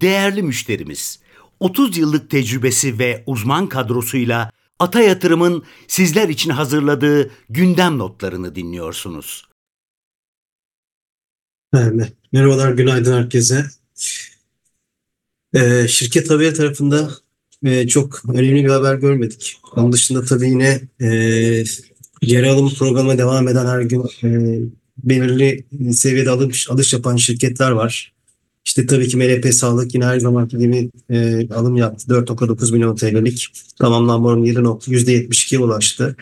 Değerli müşterimiz, 30 yıllık tecrübesi ve uzman kadrosuyla Ata Yatırım'ın sizler için hazırladığı gündem notlarını dinliyorsunuz. Merhabalar, günaydın herkese. Ee, şirket haberi tarafında e, çok önemli bir haber görmedik. Onun dışında tabii yine e, geri alım programına devam eden her gün e, belirli seviyede alış, alış yapan şirketler var. İşte tabii ki MLP Sağlık yine her zamanki gibi e, alım yaptı. 4.9 milyon TL'lik tamamlanma oranı %72'ye ulaştı.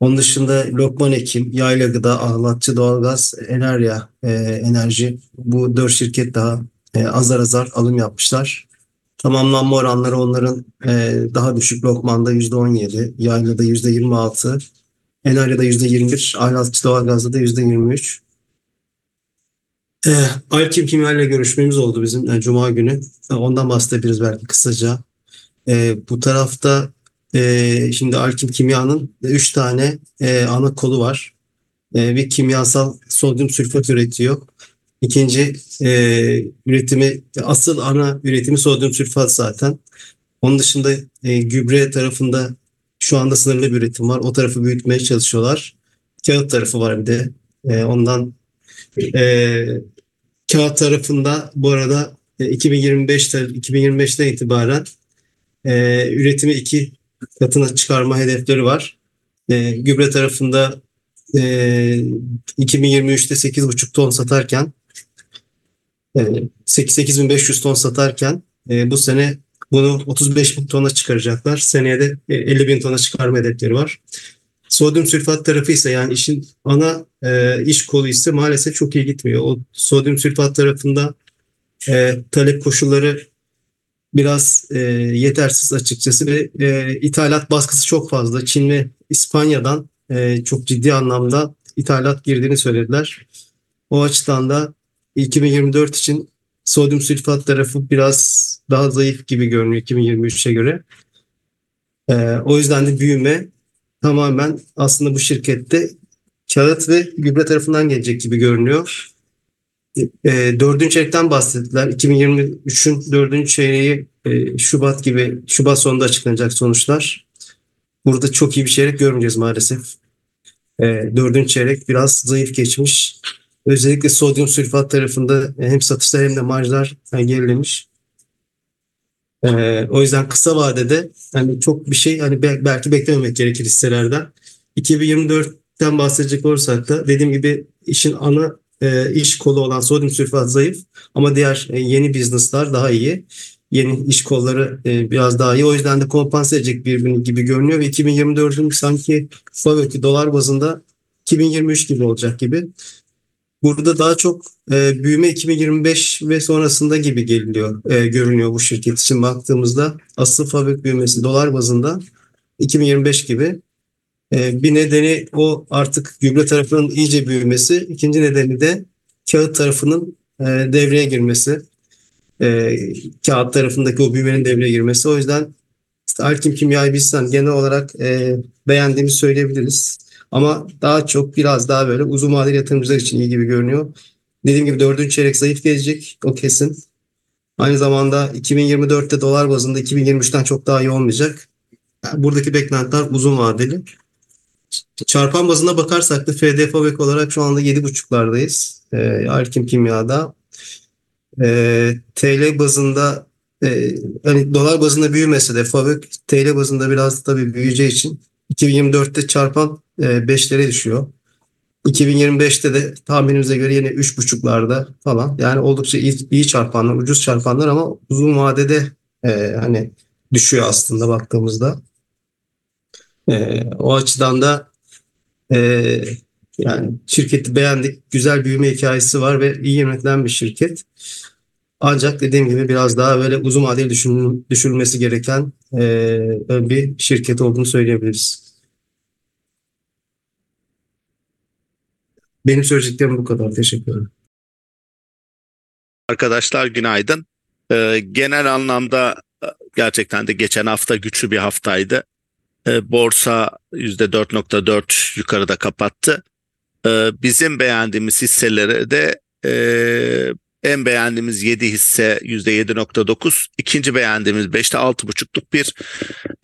Onun dışında Lokman Ekim, Yayla Gıda, Ahlatçı Doğalgaz, Enerya e, Enerji bu dört şirket daha e, azar azar alım yapmışlar. Tamamlanma oranları onların e, daha düşük. Lokman'da %17, Yayla'da %26, Enerya'da %21, Ahlatçı Doğalgaz'da da %23. E, Alkim Kimya ile görüşmemiz oldu bizim e, Cuma günü. E, ondan bahsedebiliriz belki kısaca. E, bu tarafta e, şimdi Alkim Kimya'nın 3 tane e, ana kolu var. E, bir kimyasal sodyum sülfat üretiyor. İkinci e, üretimi, asıl ana üretimi sodyum sülfat zaten. Onun dışında e, gübre tarafında şu anda sınırlı bir üretim var. O tarafı büyütmeye çalışıyorlar. Kağıt tarafı var bir de. E, ondan e, kağıt tarafında bu arada e, 2025'te 2025'ten itibaren e, üretimi iki katına çıkarma hedefleri var. E, gübre tarafında e, 2023'te 8,5 ton satarken e, 8500 ton satarken e, bu sene bunu 35 bin tona çıkaracaklar. Seneye de 50 bin tona çıkarma hedefleri var. Sodyum sülfat tarafı ise yani işin ana e, iş kolu ise maalesef çok iyi gitmiyor. O sodyum sülfat tarafında e, talep koşulları biraz e, yetersiz açıkçası ve e, ithalat baskısı çok fazla. Çin ve İspanya'dan e, çok ciddi anlamda ithalat girdiğini söylediler. O açıdan da 2024 için sodyum sülfat tarafı biraz daha zayıf gibi görünüyor 2023'e göre. E, o yüzden de büyüme tamamen aslında bu şirkette kağıt ve gübre tarafından gelecek gibi görünüyor. E, dördüncü çeyrekten bahsettiler. 2023'ün dördüncü çeyreği e, Şubat gibi, Şubat sonunda açıklanacak sonuçlar. Burada çok iyi bir çeyrek görmeyeceğiz maalesef. E, dördüncü çeyrek biraz zayıf geçmiş. Özellikle sodyum sülfat tarafında hem satışlar hem de marjlar gerilemiş. E, o yüzden kısa vadede hani çok bir şey hani belki beklememek gerekir hisselerden. 2024'ten bahsedecek olursak da dediğim gibi işin ana e, iş kolu olan sodyum sülfat zayıf ama diğer e, yeni business'lar daha iyi. Yeni iş kolları e, biraz daha iyi. O yüzden de kompanse edecek birbirini gibi görünüyor ve 2024'ün sanki FAVÖK'ü dolar bazında 2023 gibi olacak gibi. Burada daha çok e, büyüme 2025 ve sonrasında gibi geliyor, e, görünüyor bu şirket için baktığımızda. Asıl fabrik büyümesi dolar bazında 2025 gibi. E, bir nedeni o artık gübre tarafının iyice büyümesi. İkinci nedeni de kağıt tarafının e, devreye girmesi. E, kağıt tarafındaki o büyümenin devreye girmesi. O yüzden işte Alkim Kimya'yı biz genel olarak e, beğendiğimizi söyleyebiliriz. Ama daha çok biraz daha böyle uzun vadeli yatırımcılar için iyi gibi görünüyor. Dediğim gibi dördüncü çeyrek zayıf gelecek o kesin. Aynı zamanda 2024'te dolar bazında 2023'ten çok daha iyi olmayacak. Yani buradaki beklentiler uzun vadeli. Çarpan bazına bakarsak da FD Fabrik olarak şu anda 7.5'lardayız. E, Alkim Kimya'da. E, TL bazında e, hani dolar bazında büyümese de Fabrik TL bazında biraz tabii büyüyeceği için 2024'te çarpan 5'lere düşüyor. 2025'te de tahminimize göre yine 3.5'larda falan. Yani oldukça iyi, iyi çarpanlar, ucuz çarpanlar ama uzun vadede e, hani düşüyor aslında baktığımızda. E, o açıdan da e, yani şirketi beğendik. Güzel büyüme hikayesi var ve iyi yönetilen bir şirket. Ancak dediğim gibi biraz daha böyle uzun vadeli düşün, düşünülmesi gereken e, bir şirket olduğunu söyleyebiliriz. Benim söyleyeceklerim bu kadar. Teşekkür ederim. Arkadaşlar günaydın. Ee, genel anlamda e, gerçekten de geçen hafta güçlü bir haftaydı. Ee, borsa %4.4 yukarıda kapattı. Ee, bizim beğendiğimiz hisseleri de e, en beğendiğimiz 7 hisse %7.9, ikinci beğendiğimiz 5'te 6.5'luk bir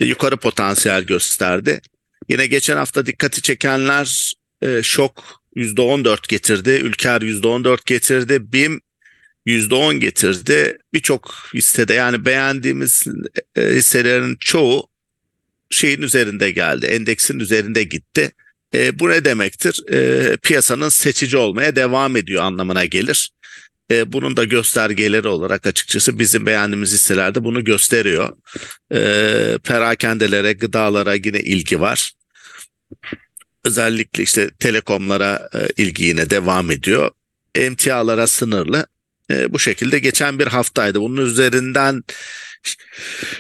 yukarı potansiyel gösterdi. Yine geçen hafta dikkati çekenler e, şok %14 getirdi, Ülker %14 getirdi, BİM %10 getirdi. Birçok hissede yani beğendiğimiz e, hisselerin çoğu şeyin üzerinde geldi, endeksin üzerinde gitti. E, bu ne demektir? E, piyasanın seçici olmaya devam ediyor anlamına gelir. E, bunun da göstergeleri olarak açıkçası bizim beğendiğimiz hisselerde bunu gösteriyor. E, perakendelere, gıdalara yine ilgi var. Özellikle işte telekomlara e, ilgi yine devam ediyor. Emtialara sınırlı. E, bu şekilde geçen bir haftaydı. Bunun üzerinden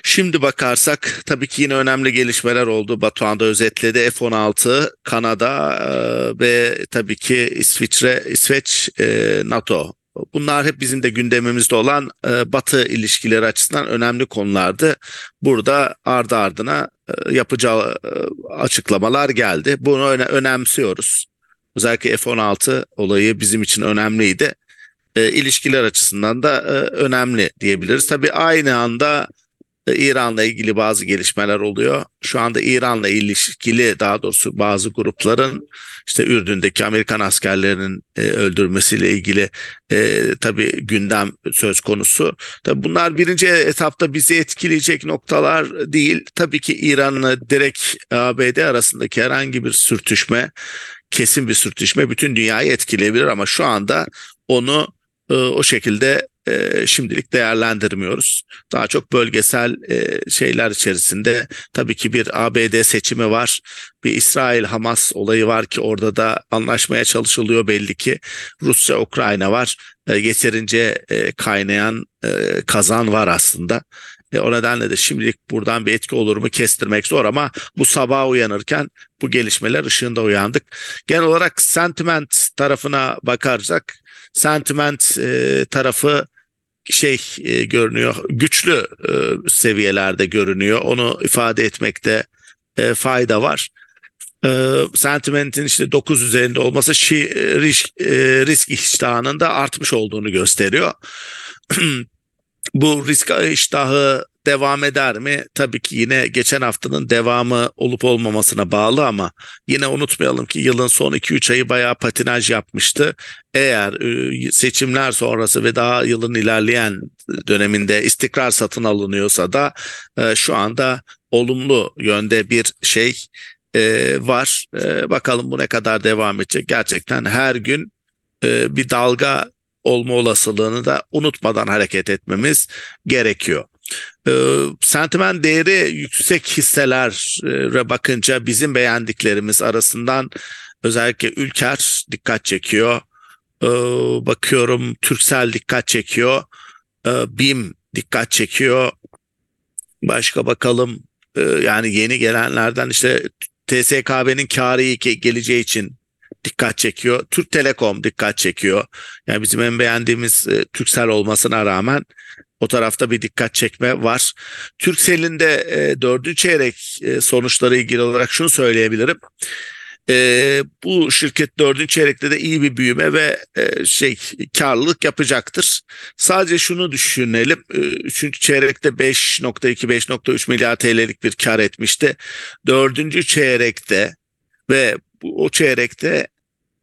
Şimdi bakarsak tabii ki yine önemli gelişmeler oldu. Batuhan da özetledi. F-16, Kanada e, ve tabii ki İsviçre, İsveç, e, NATO. Bunlar hep bizim de gündemimizde olan e, Batı ilişkileri açısından önemli konulardı. Burada ardı ardına yapacağı açıklamalar geldi. Bunu önemsiyoruz. Özellikle F-16 olayı bizim için önemliydi e, ilişkiler açısından da e, önemli diyebiliriz. Tabii aynı anda e, İran'la ilgili bazı gelişmeler oluyor. Şu anda İran'la ilişkili daha doğrusu bazı grupların işte Ürdün'deki Amerikan askerlerinin e, öldürmesiyle ilgili e, tabii gündem söz konusu. Tabii bunlar birinci etapta bizi etkileyecek noktalar değil. Tabii ki İran'la direkt ABD arasındaki herhangi bir sürtüşme kesin bir sürtüşme bütün dünyayı etkileyebilir ama şu anda onu e, o şekilde e, şimdilik değerlendirmiyoruz. Daha çok bölgesel e, şeyler içerisinde tabii ki bir ABD seçimi var. Bir İsrail-Hamas olayı var ki orada da anlaşmaya çalışılıyor belli ki. Rusya-Ukrayna var. E, yeterince e, kaynayan e, kazan var aslında. E, o nedenle de şimdilik buradan bir etki olur mu kestirmek zor ama bu sabah uyanırken bu gelişmeler ışığında uyandık. Genel olarak sentiment tarafına bakarsak sentiment e, tarafı şey e, görünüyor güçlü e, seviyelerde görünüyor onu ifade etmekte e, fayda var. E, sentimentin işte 9 üzerinde olması şi, e, risk, e, risk iştahının da artmış olduğunu gösteriyor. Bu risk iştahı devam eder mi? Tabii ki yine geçen haftanın devamı olup olmamasına bağlı ama yine unutmayalım ki yılın son 2-3 ayı bayağı patinaj yapmıştı. Eğer e, seçimler sonrası ve daha yılın ilerleyen döneminde istikrar satın alınıyorsa da e, şu anda olumlu yönde bir şey e, var. Bakalım bu ne kadar devam edecek. Gerçekten her gün bir dalga olma olasılığını da unutmadan hareket etmemiz gerekiyor. E, sentiment değeri yüksek hisselere bakınca bizim beğendiklerimiz arasından özellikle Ülker dikkat çekiyor. E, bakıyorum Türksel dikkat çekiyor. E, BİM dikkat çekiyor. Başka bakalım e, yani yeni gelenlerden işte TSKB'nin karı geleceği için dikkat çekiyor. Türk Telekom dikkat çekiyor. Yani bizim en beğendiğimiz e, Türksel olmasına rağmen o tarafta bir dikkat çekme var. Türksel'in de e, dördüncü çeyrek e, sonuçları ilgili olarak şunu söyleyebilirim. E, bu şirket dördüncü çeyrekte de iyi bir büyüme ve e, şey karlılık yapacaktır. Sadece şunu düşünelim. E, üçüncü çeyrekte 5.2-5.3 milyar TL'lik bir kar etmişti. Dördüncü çeyrekte ve bu, o çeyrekte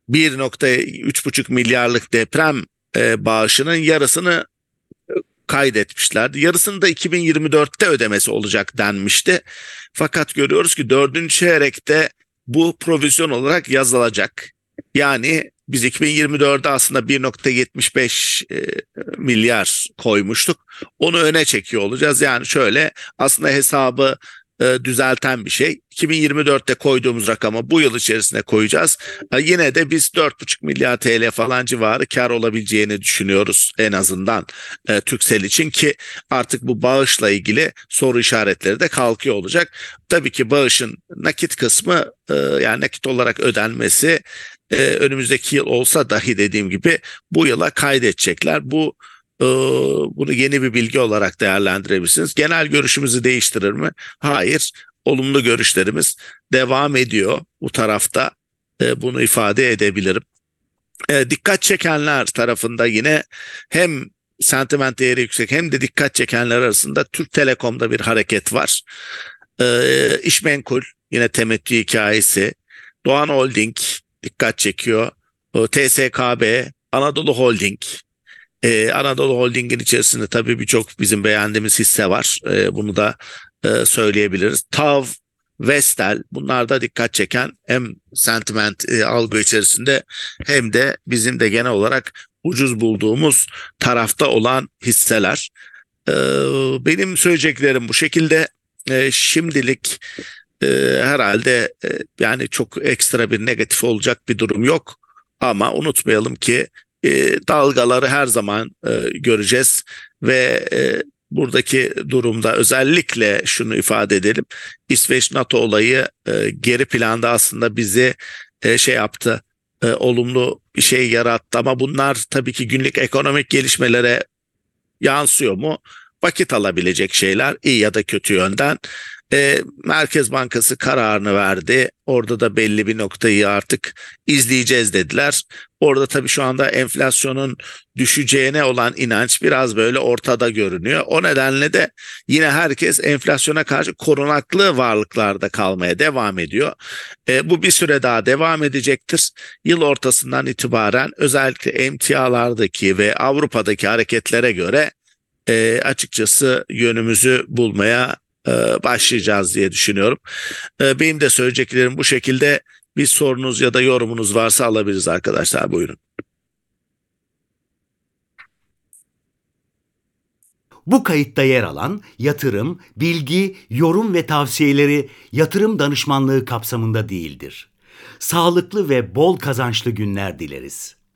1.3,5 milyarlık deprem e, bağışının yarısını kaydetmişlerdi. Yarısını da 2024'te ödemesi olacak denmişti. Fakat görüyoruz ki dördüncü çeyrekte bu provizyon olarak yazılacak. Yani biz 2024'de aslında 1.75 e, milyar koymuştuk. Onu öne çekiyor olacağız. Yani şöyle aslında hesabı e, düzelten bir şey. 2024'te koyduğumuz rakamı bu yıl içerisinde koyacağız. E, yine de biz 4,5 milyar TL falan civarı kar olabileceğini düşünüyoruz en azından e, Türksel için ki artık bu bağışla ilgili soru işaretleri de kalkıyor olacak. Tabii ki bağışın nakit kısmı e, yani nakit olarak ödenmesi e, önümüzdeki yıl olsa dahi dediğim gibi bu yıla kaydedecekler. Bu bunu yeni bir bilgi olarak değerlendirebilirsiniz. Genel görüşümüzü değiştirir mi? Hayır. Olumlu görüşlerimiz devam ediyor bu tarafta. Ee, bunu ifade edebilirim. E, dikkat çekenler tarafında yine hem sentiment değeri yüksek hem de dikkat çekenler arasında Türk Telekom'da bir hareket var. İşmenkul yine temettü hikayesi. Doğan Holding dikkat çekiyor. TSKB, Anadolu Holding. E, Anadolu Holding'in içerisinde tabii birçok bizim beğendiğimiz hisse var. E, bunu da e, söyleyebiliriz. TAV, Vestel bunlar da dikkat çeken hem sentiment e, algı içerisinde hem de bizim de genel olarak ucuz bulduğumuz tarafta olan hisseler. E, benim söyleyeceklerim bu şekilde. E, şimdilik e, herhalde e, yani çok ekstra bir negatif olacak bir durum yok. Ama unutmayalım ki e, dalgaları her zaman e, göreceğiz ve e, buradaki durumda özellikle şunu ifade edelim. İsveç NATO olayı e, geri planda aslında bizi şey yaptı. Olumlu bir şey yarattı ama bunlar tabii ki günlük ekonomik gelişmelere yansıyor mu? Vakit alabilecek şeyler iyi ya da kötü yönden. E, Merkez Bankası kararını verdi. Orada da belli bir noktayı artık izleyeceğiz dediler. Orada tabii şu anda enflasyonun düşeceğine olan inanç biraz böyle ortada görünüyor. O nedenle de yine herkes enflasyona karşı korunaklı varlıklarda kalmaya devam ediyor. E, bu bir süre daha devam edecektir. Yıl ortasından itibaren özellikle emtialardaki ve Avrupa'daki hareketlere göre e, açıkçası yönümüzü bulmaya başlayacağız diye düşünüyorum. E, benim de söyleyeceklerim bu şekilde. Bir sorunuz ya da yorumunuz varsa alabiliriz arkadaşlar buyurun. Bu kayıtta yer alan yatırım, bilgi, yorum ve tavsiyeleri yatırım danışmanlığı kapsamında değildir. Sağlıklı ve bol kazançlı günler dileriz.